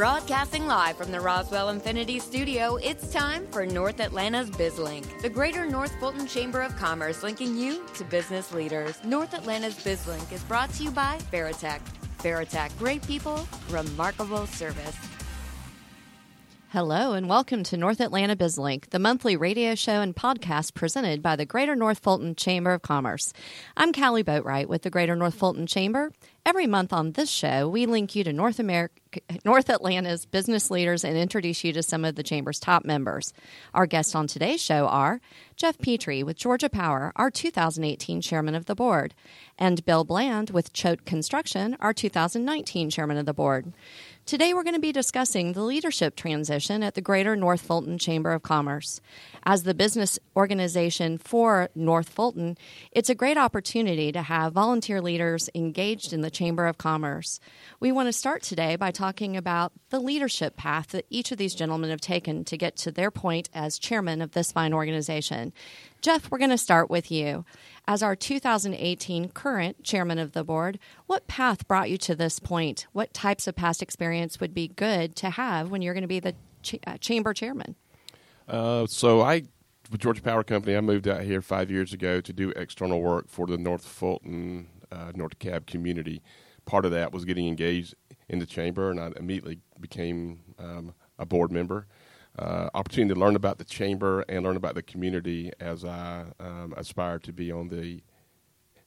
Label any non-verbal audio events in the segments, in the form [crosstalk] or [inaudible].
Broadcasting live from the Roswell Infinity Studio, it's time for North Atlanta's BizLink, the Greater North Fulton Chamber of Commerce linking you to business leaders. North Atlanta's BizLink is brought to you by Veritech. Veritech, great people, remarkable service. Hello, and welcome to North Atlanta BizLink, the monthly radio show and podcast presented by the Greater North Fulton Chamber of Commerce. I'm Callie Boatwright with the Greater North Fulton Chamber. Every month on this show, we link you to North America, North Atlanta's business leaders and introduce you to some of the Chamber's top members. Our guests on today's show are Jeff Petrea with Georgia Power, our 2018 chairman of the board, and Bill Bland with Choate Construction, our 2019 chairman of the board. Today, we're going to be discussing the leadership transition at the Greater North Fulton Chamber of Commerce. As the business organization for North Fulton, it's a great opportunity to have volunteer leaders engaged in the Chamber of Commerce. We want to start today by talking about the leadership path that each of these gentlemen have taken to get to their point as chairman of this fine organization. Jeff, we're going to start with you. As our 2018 current chairman of the board, what path brought you to this point? What types of past experience would be good to have when you're going to be the uh, chamber chairman? Uh, so I, with Georgia Power Company, I moved out here five years ago to do external work for the North Fulton, uh, North Cobb community. Part of that was getting engaged in the chamber, and I immediately became um, a board member uh, opportunity to learn about the chamber and learn about the community as I um, aspired to be on the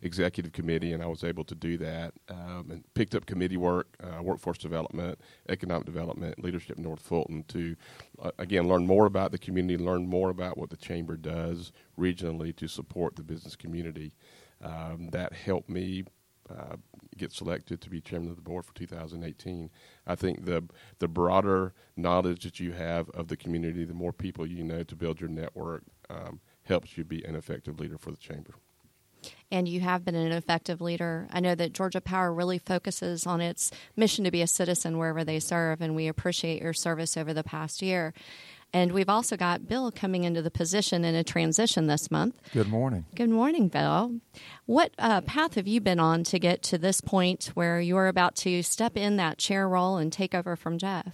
executive committee, and I was able to do that um, and picked up committee work, uh, workforce development, economic development, leadership North Fulton to uh, again learn more about the community, learn more about what the chamber does regionally to support the business community. Um, that helped me uh, get selected to be chairman of the board for 2018. I think the the broader knowledge that you have of the community, the more people you know to build your network, um, helps you be an effective leader for the chamber. And you have been an effective leader. I know that Georgia Power really focuses on its mission to be a citizen wherever they serve, and we appreciate your service over the past year. And we've also got Bill coming into the position in a transition this month. Good morning. Good morning, Bill. What uh, path have you been on to get to this point where you're about to step in that chair role and take over from Jeff?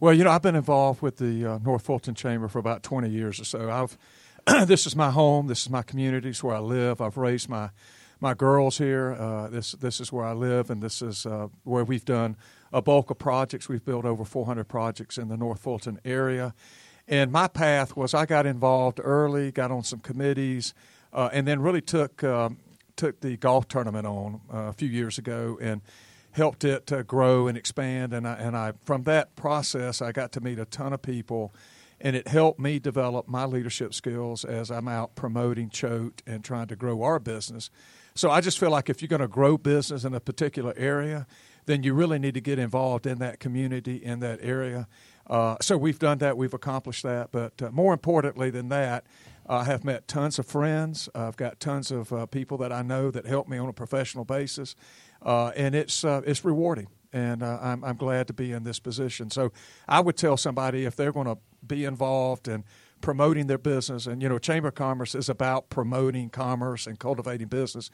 Well, you know, I've been involved with the uh, North Fulton Chamber for about 20 years or so. I've [clears throat] this is my home. This is my community. It's where I live. I've raised my my girls here. Uh, this this is where I live, and this is uh, where we've done a bulk of projects. We've built over 400 projects in the North Fulton area. And my path was I got involved early, got on some committees, uh, and then really took um, took the golf tournament on uh, a few years ago and helped it grow and expand. And I, and I from that process, I got to meet a ton of people, and it helped me develop my leadership skills as I'm out promoting Choate and trying to grow our business. So I just feel like if you're going to grow business in a particular area, then you really need to get involved in that community in that area uh, so we've done that, we've accomplished that. But uh, more importantly than that, I have met tons of friends. I've got tons of uh, people that I know that help me on a professional basis, uh, and it's uh, it's rewarding. And uh, I'm I'm glad to be in this position. So I would tell somebody if they're going to be involved in promoting their business, and you know, Chamber of Commerce is about promoting commerce and cultivating business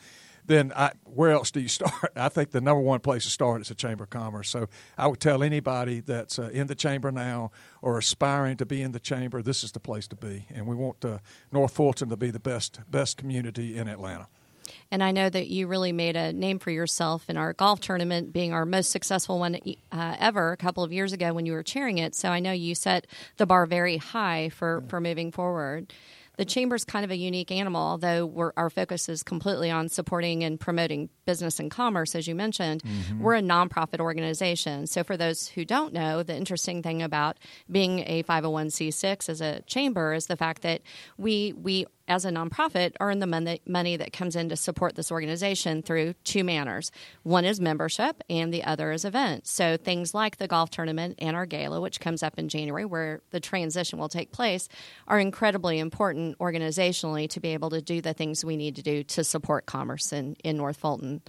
then I, where else do you start? [laughs] I think the number one place to start is the Chamber of Commerce. So I would tell anybody that's uh, in the chamber now or aspiring to be in the chamber, this is the place to be. And we want uh, North Fulton to be the best best community in Atlanta. And I know that you really made a name for yourself in our golf tournament, being our most successful one uh, ever a couple of years ago when you were chairing it. So I know you set the bar very high for, for moving forward the chamber's kind of a unique animal, although our focus is completely on supporting and promoting business and commerce, as you mentioned. Mm-hmm. We're a nonprofit organization. So, for those who don't know, the interesting thing about being a 501c6 as a chamber is the fact that we we as a nonprofit, earn the money, money that comes in to support this organization through two manners. One is membership, and the other is events. So things like the golf tournament and our gala, which comes up in January, where the transition will take place, are incredibly important organizationally to be able to do the things we need to do to support commerce in, in North Fulton.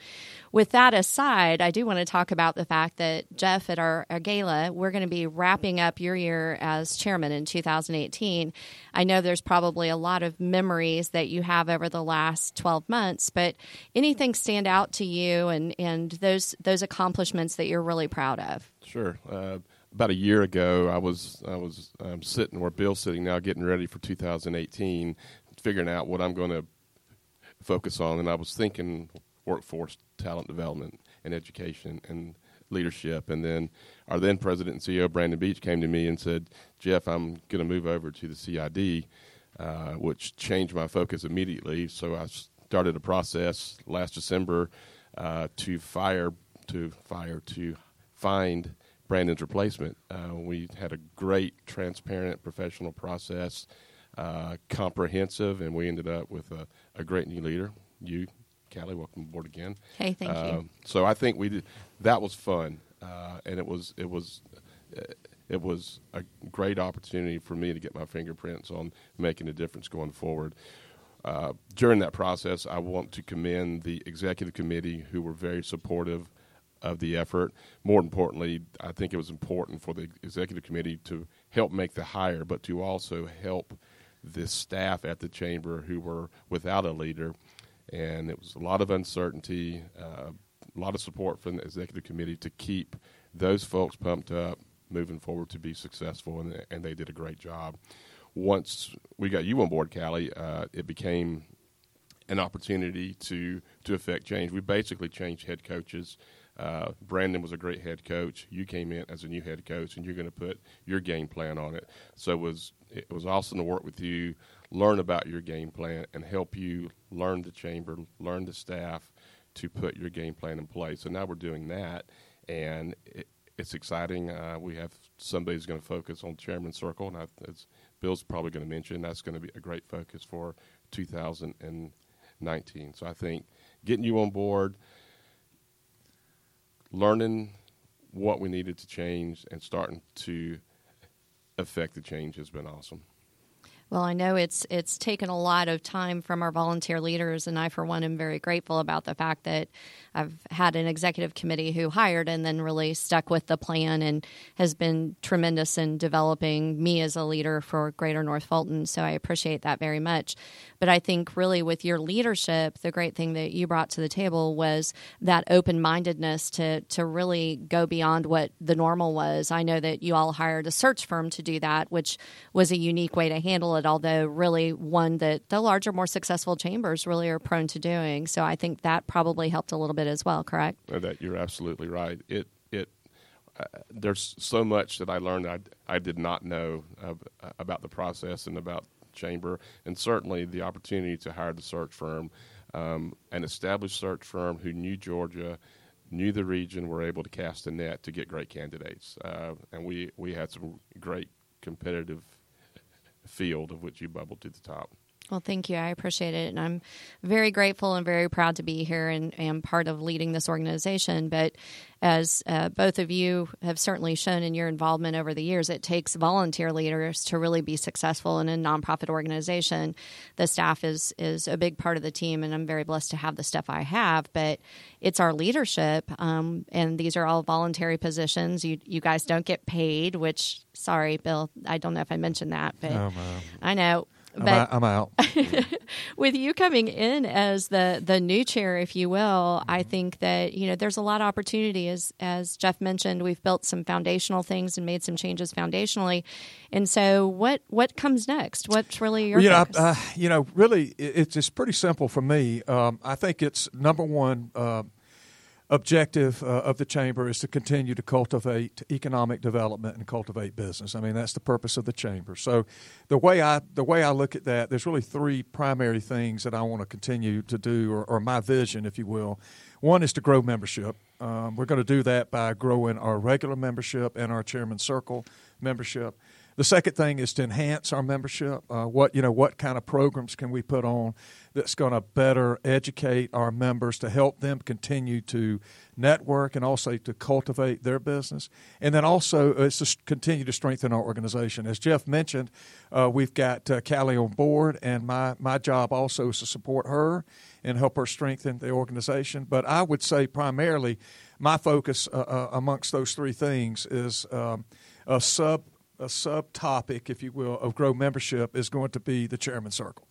With that aside, I do want to talk about the fact that Jeff, at our, our gala, we're going to be wrapping up your year as chairman in 2018. I know there's probably a lot of memories that you have over the last 12 months, but anything stand out to you and, and those those accomplishments that you're really proud of? Sure. Uh, about a year ago, I was I was um, sitting where Bill's sitting now, getting ready for 2018, figuring out what I'm going to focus on, and I was thinking workforce talent development and education and leadership. And then our then president and CEO Brandon Beach came to me and said, "Jeff, I'm going to move over to the CID," uh, which changed my focus immediately. So I started a process last December uh, to fire to fire to find Brandon's replacement. Uh, we had a great, transparent, professional process, uh, comprehensive, and we ended up with a, a, great new leader. You, Callie, welcome aboard again. Hey, thank uh, you. So I think we did. That was fun, uh, and it was it was uh, it was a great opportunity for me to get my fingerprints on making a difference going forward. Uh, during that process, I want to commend the executive committee who were very supportive of the effort. More importantly, I think it was important for the executive committee to help make the hire, but to also help the staff at the chamber who were without a leader. And it was a lot of uncertainty, uh, a lot of support from the executive committee to keep those folks pumped up, moving forward to be successful, and, and they did a great job. Once we got you on board, Callie, uh, it became an opportunity to to affect change. We basically changed head coaches uh, Brandon was a great head coach. You came in as a new head coach, and you're going to put your game plan on it. So it was it was awesome to work with you, learn about your game plan, and help you learn the chamber, learn the staff to put your game plan in place. So now we're doing that, and it, it's exciting. Uh, we have somebody going to focus on chairman circle, and I, as Bill's probably going to mention, that's going to be a great focus for 2019. So I think getting you on board learning what we needed to change and starting to affect the change has been awesome. Well, I know it's it's taken a lot of time from our volunteer leaders, and I, for one, am very grateful about the fact that I've had an executive committee who hired and then really stuck with the plan and has been tremendous in developing me as a leader for Greater North Fulton. So I appreciate that very much. But I think really with your leadership, the great thing that you brought to the table was that open mindedness to to really go beyond what the normal was. I know that you all hired a search firm to do that, which was a unique way to handle it, although really one that the larger, more successful chambers really are prone to doing. So I think that probably helped a little bit as well, correct? That you're absolutely right. It it uh, there's so much that I learned I, I did not know uh, about the process and about chamber, and certainly the opportunity to hire the search firm, um, an established search firm who knew Georgia, knew the region, were able to cast a net to get great candidates, uh, and we we had some great competitive field of which you bubbled to the top. Well, thank you. I appreciate it. And I'm very grateful and very proud to be here and, and part of leading this organization. But as uh, both of you have certainly shown in your involvement over the years, it takes volunteer leaders to really be successful in a nonprofit organization. The staff is, is a big part of the team, and I'm very blessed to have the stuff I have. But it's our leadership, um, and these are all voluntary positions. You, you guys don't get paid, which, sorry, Bill, I don't know if I mentioned that, but oh, I know but I'm out. [laughs] with you coming in as the the new chair, if you will, I mm-hmm. think that you know there's a lot of opportunity. As as Jeff mentioned, we've built some foundational things and made some changes foundationally. And so, what what comes next? What's really your you know, uh, you know, really, it's it's pretty simple for me. Um, I think it's number one. Uh, objective uh, of the chamber is to continue to cultivate economic development and cultivate business. I mean, that's the purpose of the chamber. So, the way I the way I look at that, there's really three primary things that I want to continue to do, or, or my vision, if you will. One is to grow membership. Um, we're going to do that by growing our regular membership and our chairman circle membership. The second thing is to enhance our membership. Uh, what you know, what kind of programs can we put on that's going to better educate our members to help them continue to network and also to cultivate their business, and then also uh, it's to continue to strengthen our organization. As Jeff mentioned, uh, we've got uh, Callie on board, and my my job also is to support her and help her strengthen the organization. But I would say primarily, my focus uh, uh, amongst those three things is um, a sub a subtopic, if you will, of Grow membership is going to be the Chairman Circle.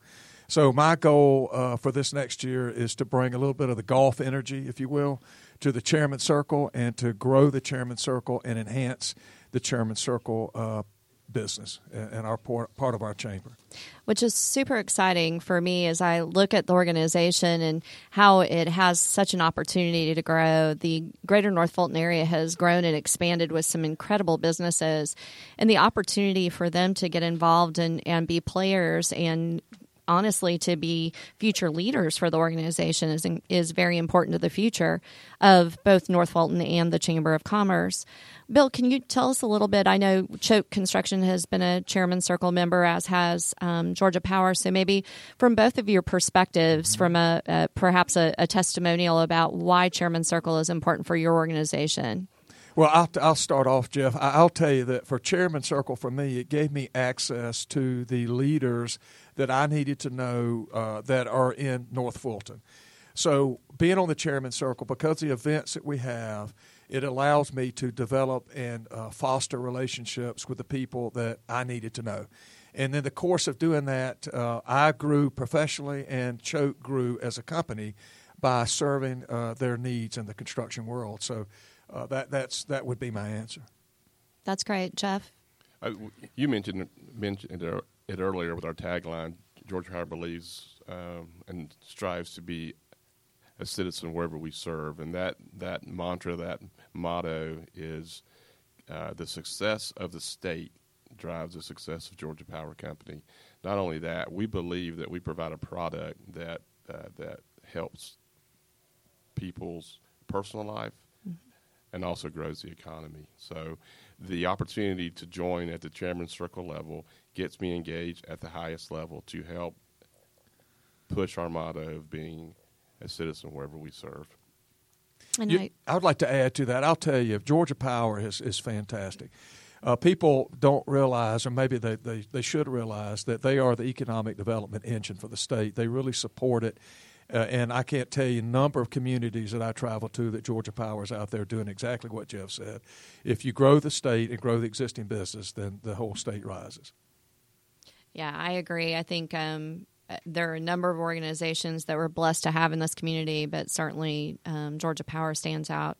So my goal uh, for this next year is to bring a little bit of the golf energy, if you will, to the chairman circle and to grow the chairman circle and enhance the chairman circle uh, business and our part of our chamber. Which is super exciting for me as I look at the organization and how it has such an opportunity to grow. The greater North Fulton area has grown and expanded with some incredible businesses, and the opportunity for them to get involved and, and be players and honestly to be future leaders for the organization is is very important to the future of both North Fulton and the Chamber of Commerce. Bill, can you tell us a little bit? I know Choate Construction has been a Chairman Circle member, as has um, Georgia Power. So maybe from both of your perspectives, mm-hmm. from a, a perhaps a, a testimonial about why Chairman Circle is important for your organization. Well, I'll, I'll start off, Jeff. I'll tell you that for Chairman Circle, for me, it gave me access to the leaders that I needed to know uh, that are in North Fulton. So, being on the Chairman Circle, because the events that we have, it allows me to develop and uh, foster relationships with the people that I needed to know. And in the course of doing that, uh, I grew professionally, and Choate grew as a company by serving uh, their needs in the construction world. So, uh, that that's that would be my answer. That's great, Jeff. Uh, you mentioned mentioned it earlier with our tagline. Georgia Power believes um, and strives to be a citizen wherever we serve, and that that mantra, that motto, is uh, the success of the state drives the success of Georgia Power Company. Not only that, we believe that we provide a product that uh, that helps people's personal life and also grows the economy. So the opportunity to join at the chairman's circle level gets me engaged at the highest level to help push our motto of being a citizen wherever we serve. And you, I, I, would like to add to that. I'll tell you, Georgia Power is, is fantastic. Uh, people don't realize, or maybe they, they, they should realize, that they are the economic development engine for the state. They really support it uh, and I can't tell you number of communities that I travel to that Georgia Power is out there doing exactly what Jeff said. If you grow the state and grow the existing business, then the whole state rises. Yeah, I agree. I think um, uh, there are a number of organizations that we're blessed to have in this community, but certainly um, Georgia Power stands out.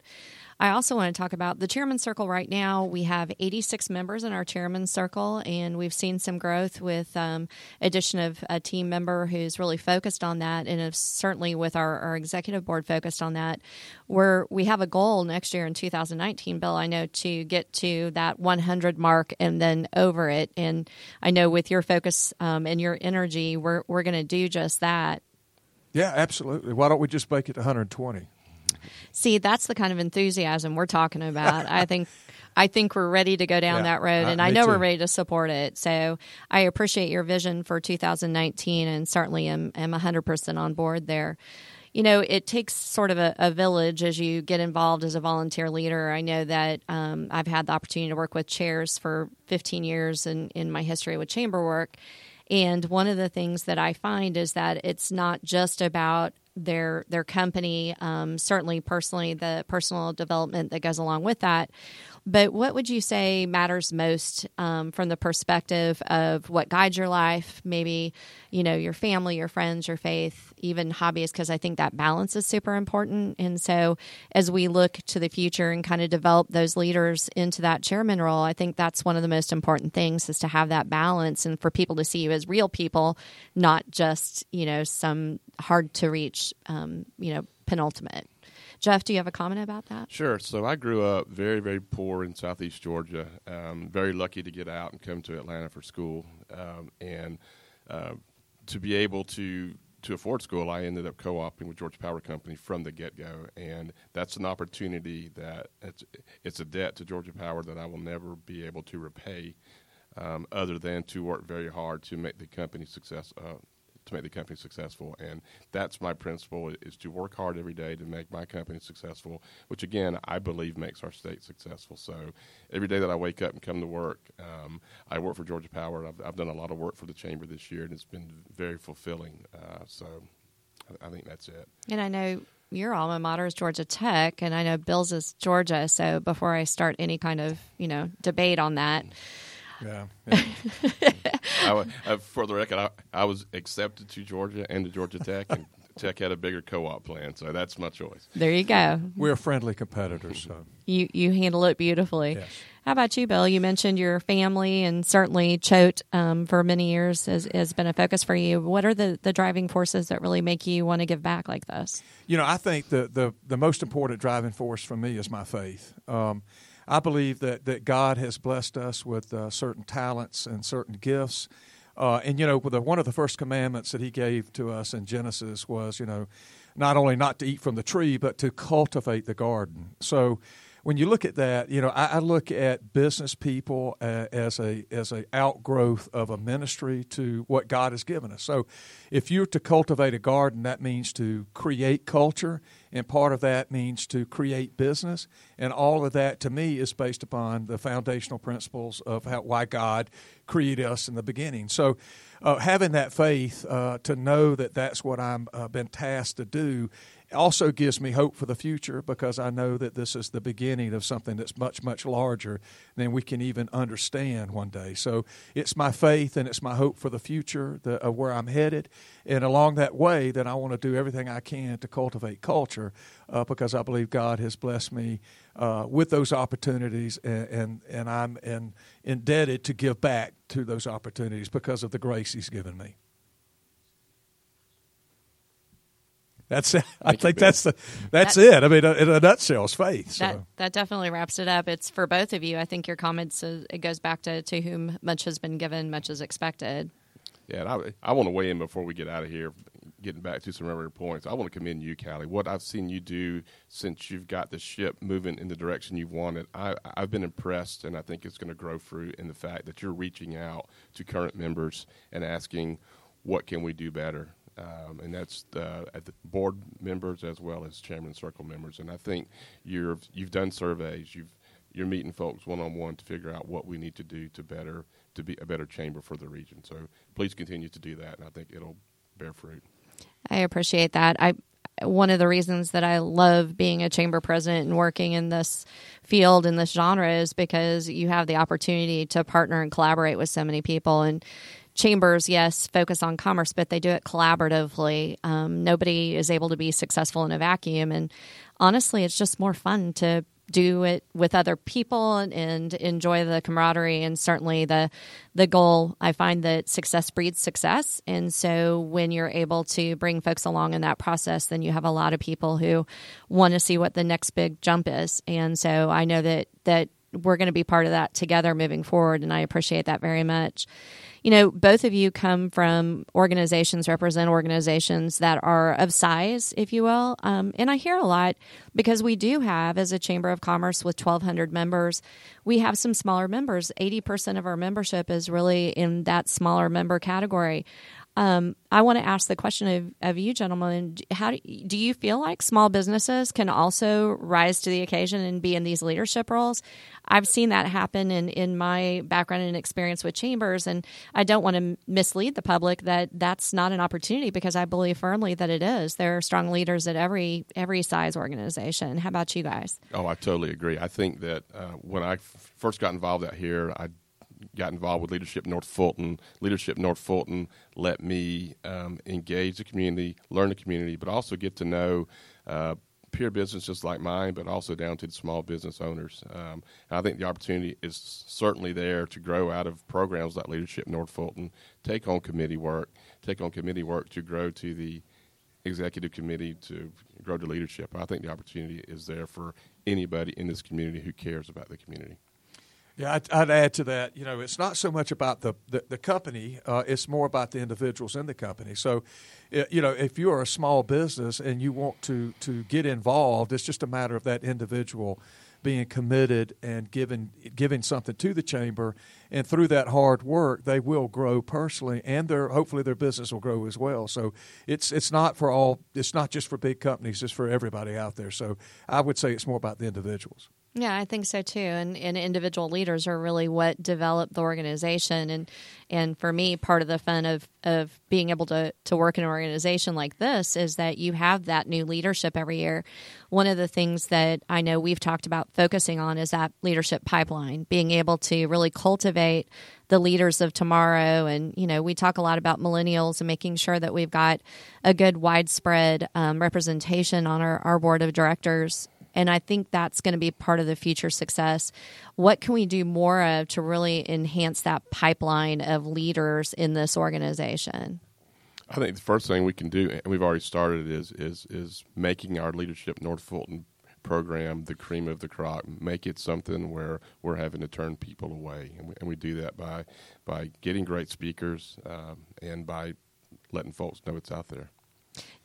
I also want to talk about the Chairman's Circle right now. We have 86 members in our Chairman's Circle, and we've seen some growth with um, addition of a team member who's really focused on that, and certainly with our, our executive board focused on that. Where we have a goal next year in 2019, Bill, I know to get to that 100 mark and then over it. And I know with your focus um, and your energy, we're, we're going to do just that. Yeah, absolutely. Why don't we just make it 120? See, that's the kind of enthusiasm we're talking about. I [laughs] think I think we're ready to go down yeah, that road, and I know too. we're ready to support it. So I appreciate your vision for 2019, and certainly am am 100% on board there. You know, it takes sort of a, a village as you get involved as a volunteer leader. I know that um, I've had the opportunity to work with chairs for 15 years in, in my history with chamber work. And one of the things that I find is that it's not just about their their company. Um, certainly, personally, the personal development that goes along with that. But what would you say matters most um, from the perspective of what guides your life? Maybe, you know, your family, your friends, your faith, even hobbies, because I think that balance is super important. And so, as we look to the future and kind of develop those leaders into that chairman role, I think that's one of the most important things is to have that balance and for people to see you as real people, not just, you know, some hard to reach, um, you know, penultimate. Jeff, do you have a comment about that? Sure. So I grew up very, very poor in Southeast Georgia. Um, very lucky to get out and come to Atlanta for school, um, and uh, to be able to to afford school, I ended up co-oping with Georgia Power Company from the get-go, and that's an opportunity that it's it's a debt to Georgia Power that I will never be able to repay, um, other than to work very hard to make the company success uh, to make the company successful. And that's my principle is to work hard every day to make my company successful, which again I believe makes our state successful. So every day that I wake up and come to work, um, I work for Georgia Power. I've, I've, done a lot of work for the chamber this year, and it's been very fulfilling. Uh, so I, I think that's it. And I know your alma mater is Georgia Tech, and I know Bill's is Georgia. So before I start any kind of you know debate on that. Yeah. [laughs] yeah. I, I, for the record, I, I, was accepted to Georgia and to Georgia Tech, and [laughs] Tech had a bigger co-op plan, so that's my choice. There you go. We're friendly competitors, so You you handle it beautifully. Yes. How about you, Bill? You mentioned your family, and certainly Choate um, for many years has, has been a focus for you. What are the, the driving forces that really make you want to give back like this? You know, I think the, the, the most important driving force for me is my faith. Um, I believe that, that God has blessed us with uh, certain talents and certain gifts. Uh, and, you know, the, one of the first commandments that He gave to us in Genesis was, you know, not only not to eat from the tree, but to cultivate the garden. So, when you look at that, you know, I, I look at business people uh, as a as a outgrowth of a ministry to what God has given us. So, if you're to cultivate a garden, that means to create culture, and part of that means to create business, and all of that to me is based upon the foundational principles of how, why God created us in the beginning. So, uh, having that faith uh, to know that that's what i have uh, been tasked to do also gives me hope for the future because I know that this is the beginning of something that's much, much larger than we can even understand one day. So it's my faith and it's my hope for the future the, of where I'm headed. And along that way, that I want to do everything I can to cultivate culture uh, because I believe God has blessed me uh, with those opportunities and, and, and I'm in, indebted to give back to those opportunities because of the grace He's given me. That's it. I think that's the that's That- it. I mean, in a nutshell, is faith. So. That that definitely wraps it up. It's for both of you. I think your comments uh, it goes back to to whom much has been given, much is expected. Yeah, and I, I want to weigh in before we get out of here. Getting back to some of your points, I want to commend you, Callie. What I've seen you do since you've got the ship moving in the direction you've wanted, I, I've been impressed, and I think it's going to grow fruit in the fact that you're reaching out to current members and asking, "What can we do better?" Um, and that's uh, at the board members as well as chairman circle members. And I think you're you've done surveys, you've you're meeting folks one on one to figure out what we need to do to better to be a better chamber for the region. So please continue to do that, and I think it'll bear fruit. I appreciate that. I one of the reasons that I love being a chamber president and working in this field in this genre is because you have the opportunity to partner and collaborate with so many people and chambers yes focus on commerce but they do it collaboratively. Um, nobody is able to be successful in a vacuum. And honestly it's just more fun to do it with other people and, and enjoy the camaraderie. And certainly the the goal i find that success breeds success. And so when you're able to bring folks along in that process then you have a lot of people who want to see what the next big jump is. And so i know that that we're going to be part of that together moving forward and i appreciate that very much you know, both of you come from organizations, represent organizations that are of size, if you will. Um, and I hear a lot because we do have, as a Chamber of Commerce with 1,200 members, we have some smaller members. 80% of our membership is really in that smaller member category. Um, I want to ask the question of, of you, gentlemen. How do, do you feel like small businesses can also rise to the occasion and be in these leadership roles? I've seen that happen in, in my background and experience with chambers, and I don't want to mislead the public that that's not an opportunity because I believe firmly that it is. There are strong leaders at every every size organization. How about you guys? Oh, I totally agree. I think that uh, when I f- first got involved out here, I got involved with Leadership North Fulton. Leadership North Fulton let me um, engage the community, learn the community, but also get to know uh, peer businesses like mine, but also down to the small business owners. Um, I think the opportunity is certainly there to grow out of programs like Leadership North Fulton, take on committee work, take on committee work to grow to the executive committee to grow to leadership. I think the opportunity is there for anybody in this community who cares about the community. Yeah, I'd, I'd add to that. You know, it's not so much about the the, the company; uh, it's more about the individuals in the company. So, you know, if you're a small business and you want to to get involved, it's just a matter of that individual being committed and giving giving something to the chamber, and through that hard work, they will grow personally, and their hopefully their business will grow as well. So, it's it's not for all. It's not just for big companies; it's for everybody out there. So, I would say it's more about the individuals. Yeah, I think so too. And, and individual leaders are really what develop the organization. And and for me, part of the fun of, of being able to, to work in an organization like this is that you have that new leadership every year. One of the things that I know we've talked about focusing on is that leadership pipeline, being able to really cultivate the leaders of tomorrow. And, you know, we talk a lot about millennials and making sure that we've got a good widespread um, representation on our, our board of directors and I think that's going to be part of the future success. What can we do more of to really enhance that pipeline of leaders in this organization? I think the first thing we can do, and we've already started, is is is making our leadership North Fulton program the cream of the crop. Make it something where we're having to turn people away, and we, and we do that by by getting great speakers um, and by letting folks know it's out there.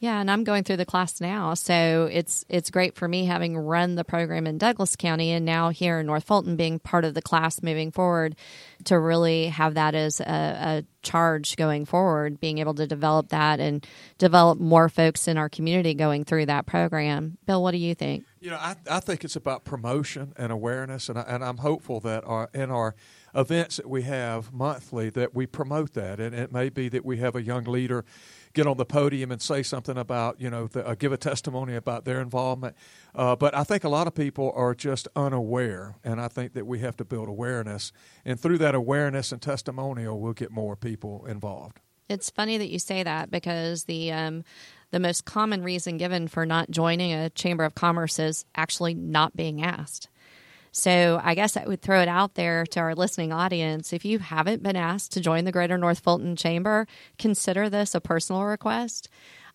Yeah, and I'm going through the class now, so it's it's great for me having run the program in Douglas County and now here in North Fulton being part of the class moving forward to really have that as a, a charge going forward, being able to develop that and develop more folks in our community going through that program. Bill, what do you think? You know, I, I think it's about promotion and awareness, and, I, and I'm hopeful that our, in our events that we have monthly that we promote that, and it may be that we have a young leader get on the podium and say something about, you know, the, uh, give a testimony about their involvement. Uh, but I think a lot of people are just unaware, and I think that we have to build awareness. And through that awareness and testimonial, we'll get more people involved. It's funny that you say that because the um, the most common reason given for not joining a chamber of commerce is actually not being asked. So I guess I would throw it out there to our listening audience. If you haven't been asked to join the Greater North Fulton Chamber, consider this a personal request.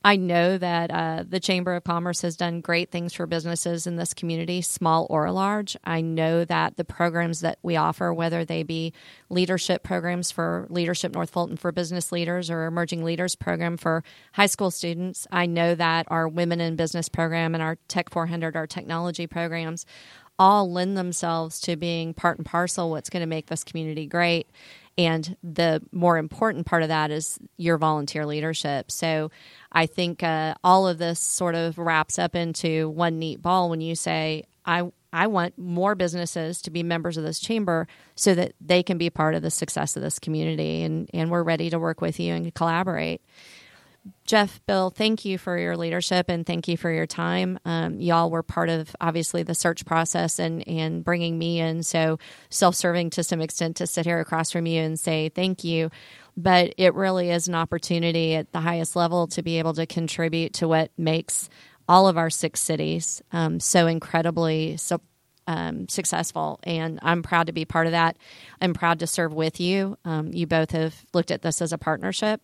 I know that uh, the Chamber of Commerce has done great things for businesses in this community, small or large. I know that the programs that we offer, whether they be leadership programs for Leadership North Fulton for business leaders or Emerging Leaders program for high school students, I know that our Women in Business program and our Tech 400, our technology programs, all lend themselves to being part and parcel what's going to make this community great. And the more important part of that is your volunteer leadership. So I think uh, all of this sort of wraps up into one neat ball when you say, I, I want more businesses to be members of this chamber so that they can be part of the success of this community. And, and we're ready to work with you and collaborate. Jeff, Bill, thank you for your leadership and thank you for your time. Um, y'all were part of obviously the search process and and bringing me in, so self serving to some extent to sit here across from you and say thank you. But it really is an opportunity at the highest level to be able to contribute to what makes all of our six cities um, so incredibly so um, successful, and I'm proud to be part of that. I'm proud to serve with you. Um, you both have looked at this as a partnership,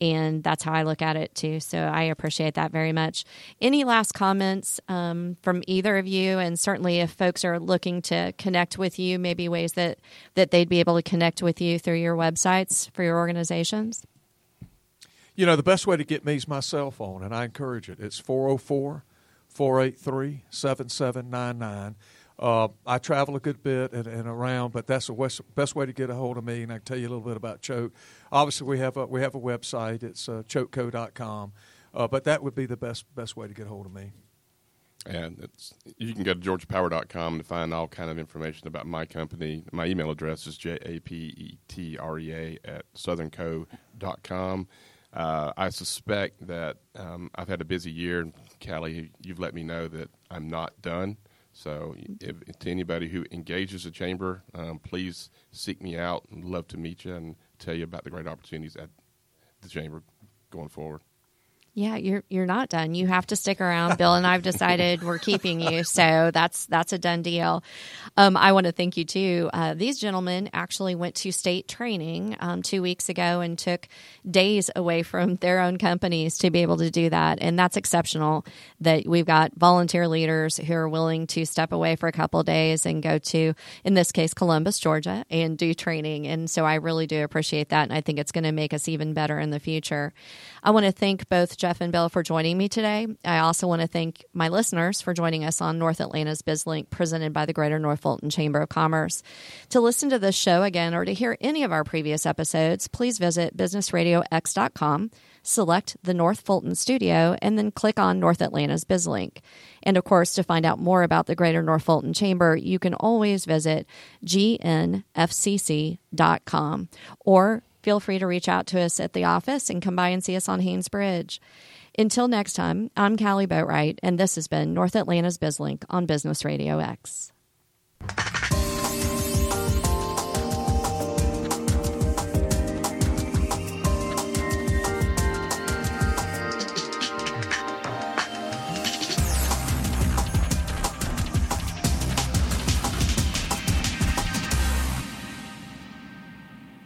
and that's how I look at it too. So I appreciate that very much. Any last comments um, from either of you? And certainly, if folks are looking to connect with you, maybe ways that that they'd be able to connect with you through your websites for your organizations. You know, the best way to get me is my cell phone, and I encourage it. It's 404 483 7799. Uh, I travel a good bit and, and, around, but that's the best, best way to get a hold of me. And I can tell you a little bit about Choate. Obviously, we have a we have a website. It's uh, choateco.com, uh, but that would be the best best way to get a hold of me. And it's you can go to georgiapower.com to find all kind of information about my company. My email address is j a p e t r e a at southernco.com. Uh, I suspect that um, I've had a busy year. Callie, you've let me know that I'm not done. So, if, to anybody who engages the chamber, um, please seek me out. I'd love to meet you and tell you about the great opportunities at the chamber going forward. Yeah, you're you're not done. You have to stick around. Bill and I've decided we're keeping you, so that's that's a done deal. Um, I want to thank you too. Uh, these gentlemen actually went to state training um, two weeks ago and took days away from their own companies to be able to do that, and that's exceptional. That we've got volunteer leaders who are willing to step away for a couple days and go to, in this case, Columbus, Georgia, and do training. And so I really do appreciate that, and I think it's going to make us even better in the future. I want to thank both. Jeff and Bill for joining me today. I also want to thank my listeners for joining us on North Atlanta's BizLink presented by the Greater North Fulton Chamber of Commerce. To listen to this show again or to hear any of our previous episodes, please visit businessradiox.com, select the North Fulton studio, and then click on North Atlanta's BizLink. And of course, to find out more about the Greater North Fulton Chamber, you can always visit gnfcc.com or feel free to reach out to us at the office and come by and see us on Haynes Bridge. Until next time, I'm Callie Boatwright, and this has been North Atlanta's BizLink on Business Radio X.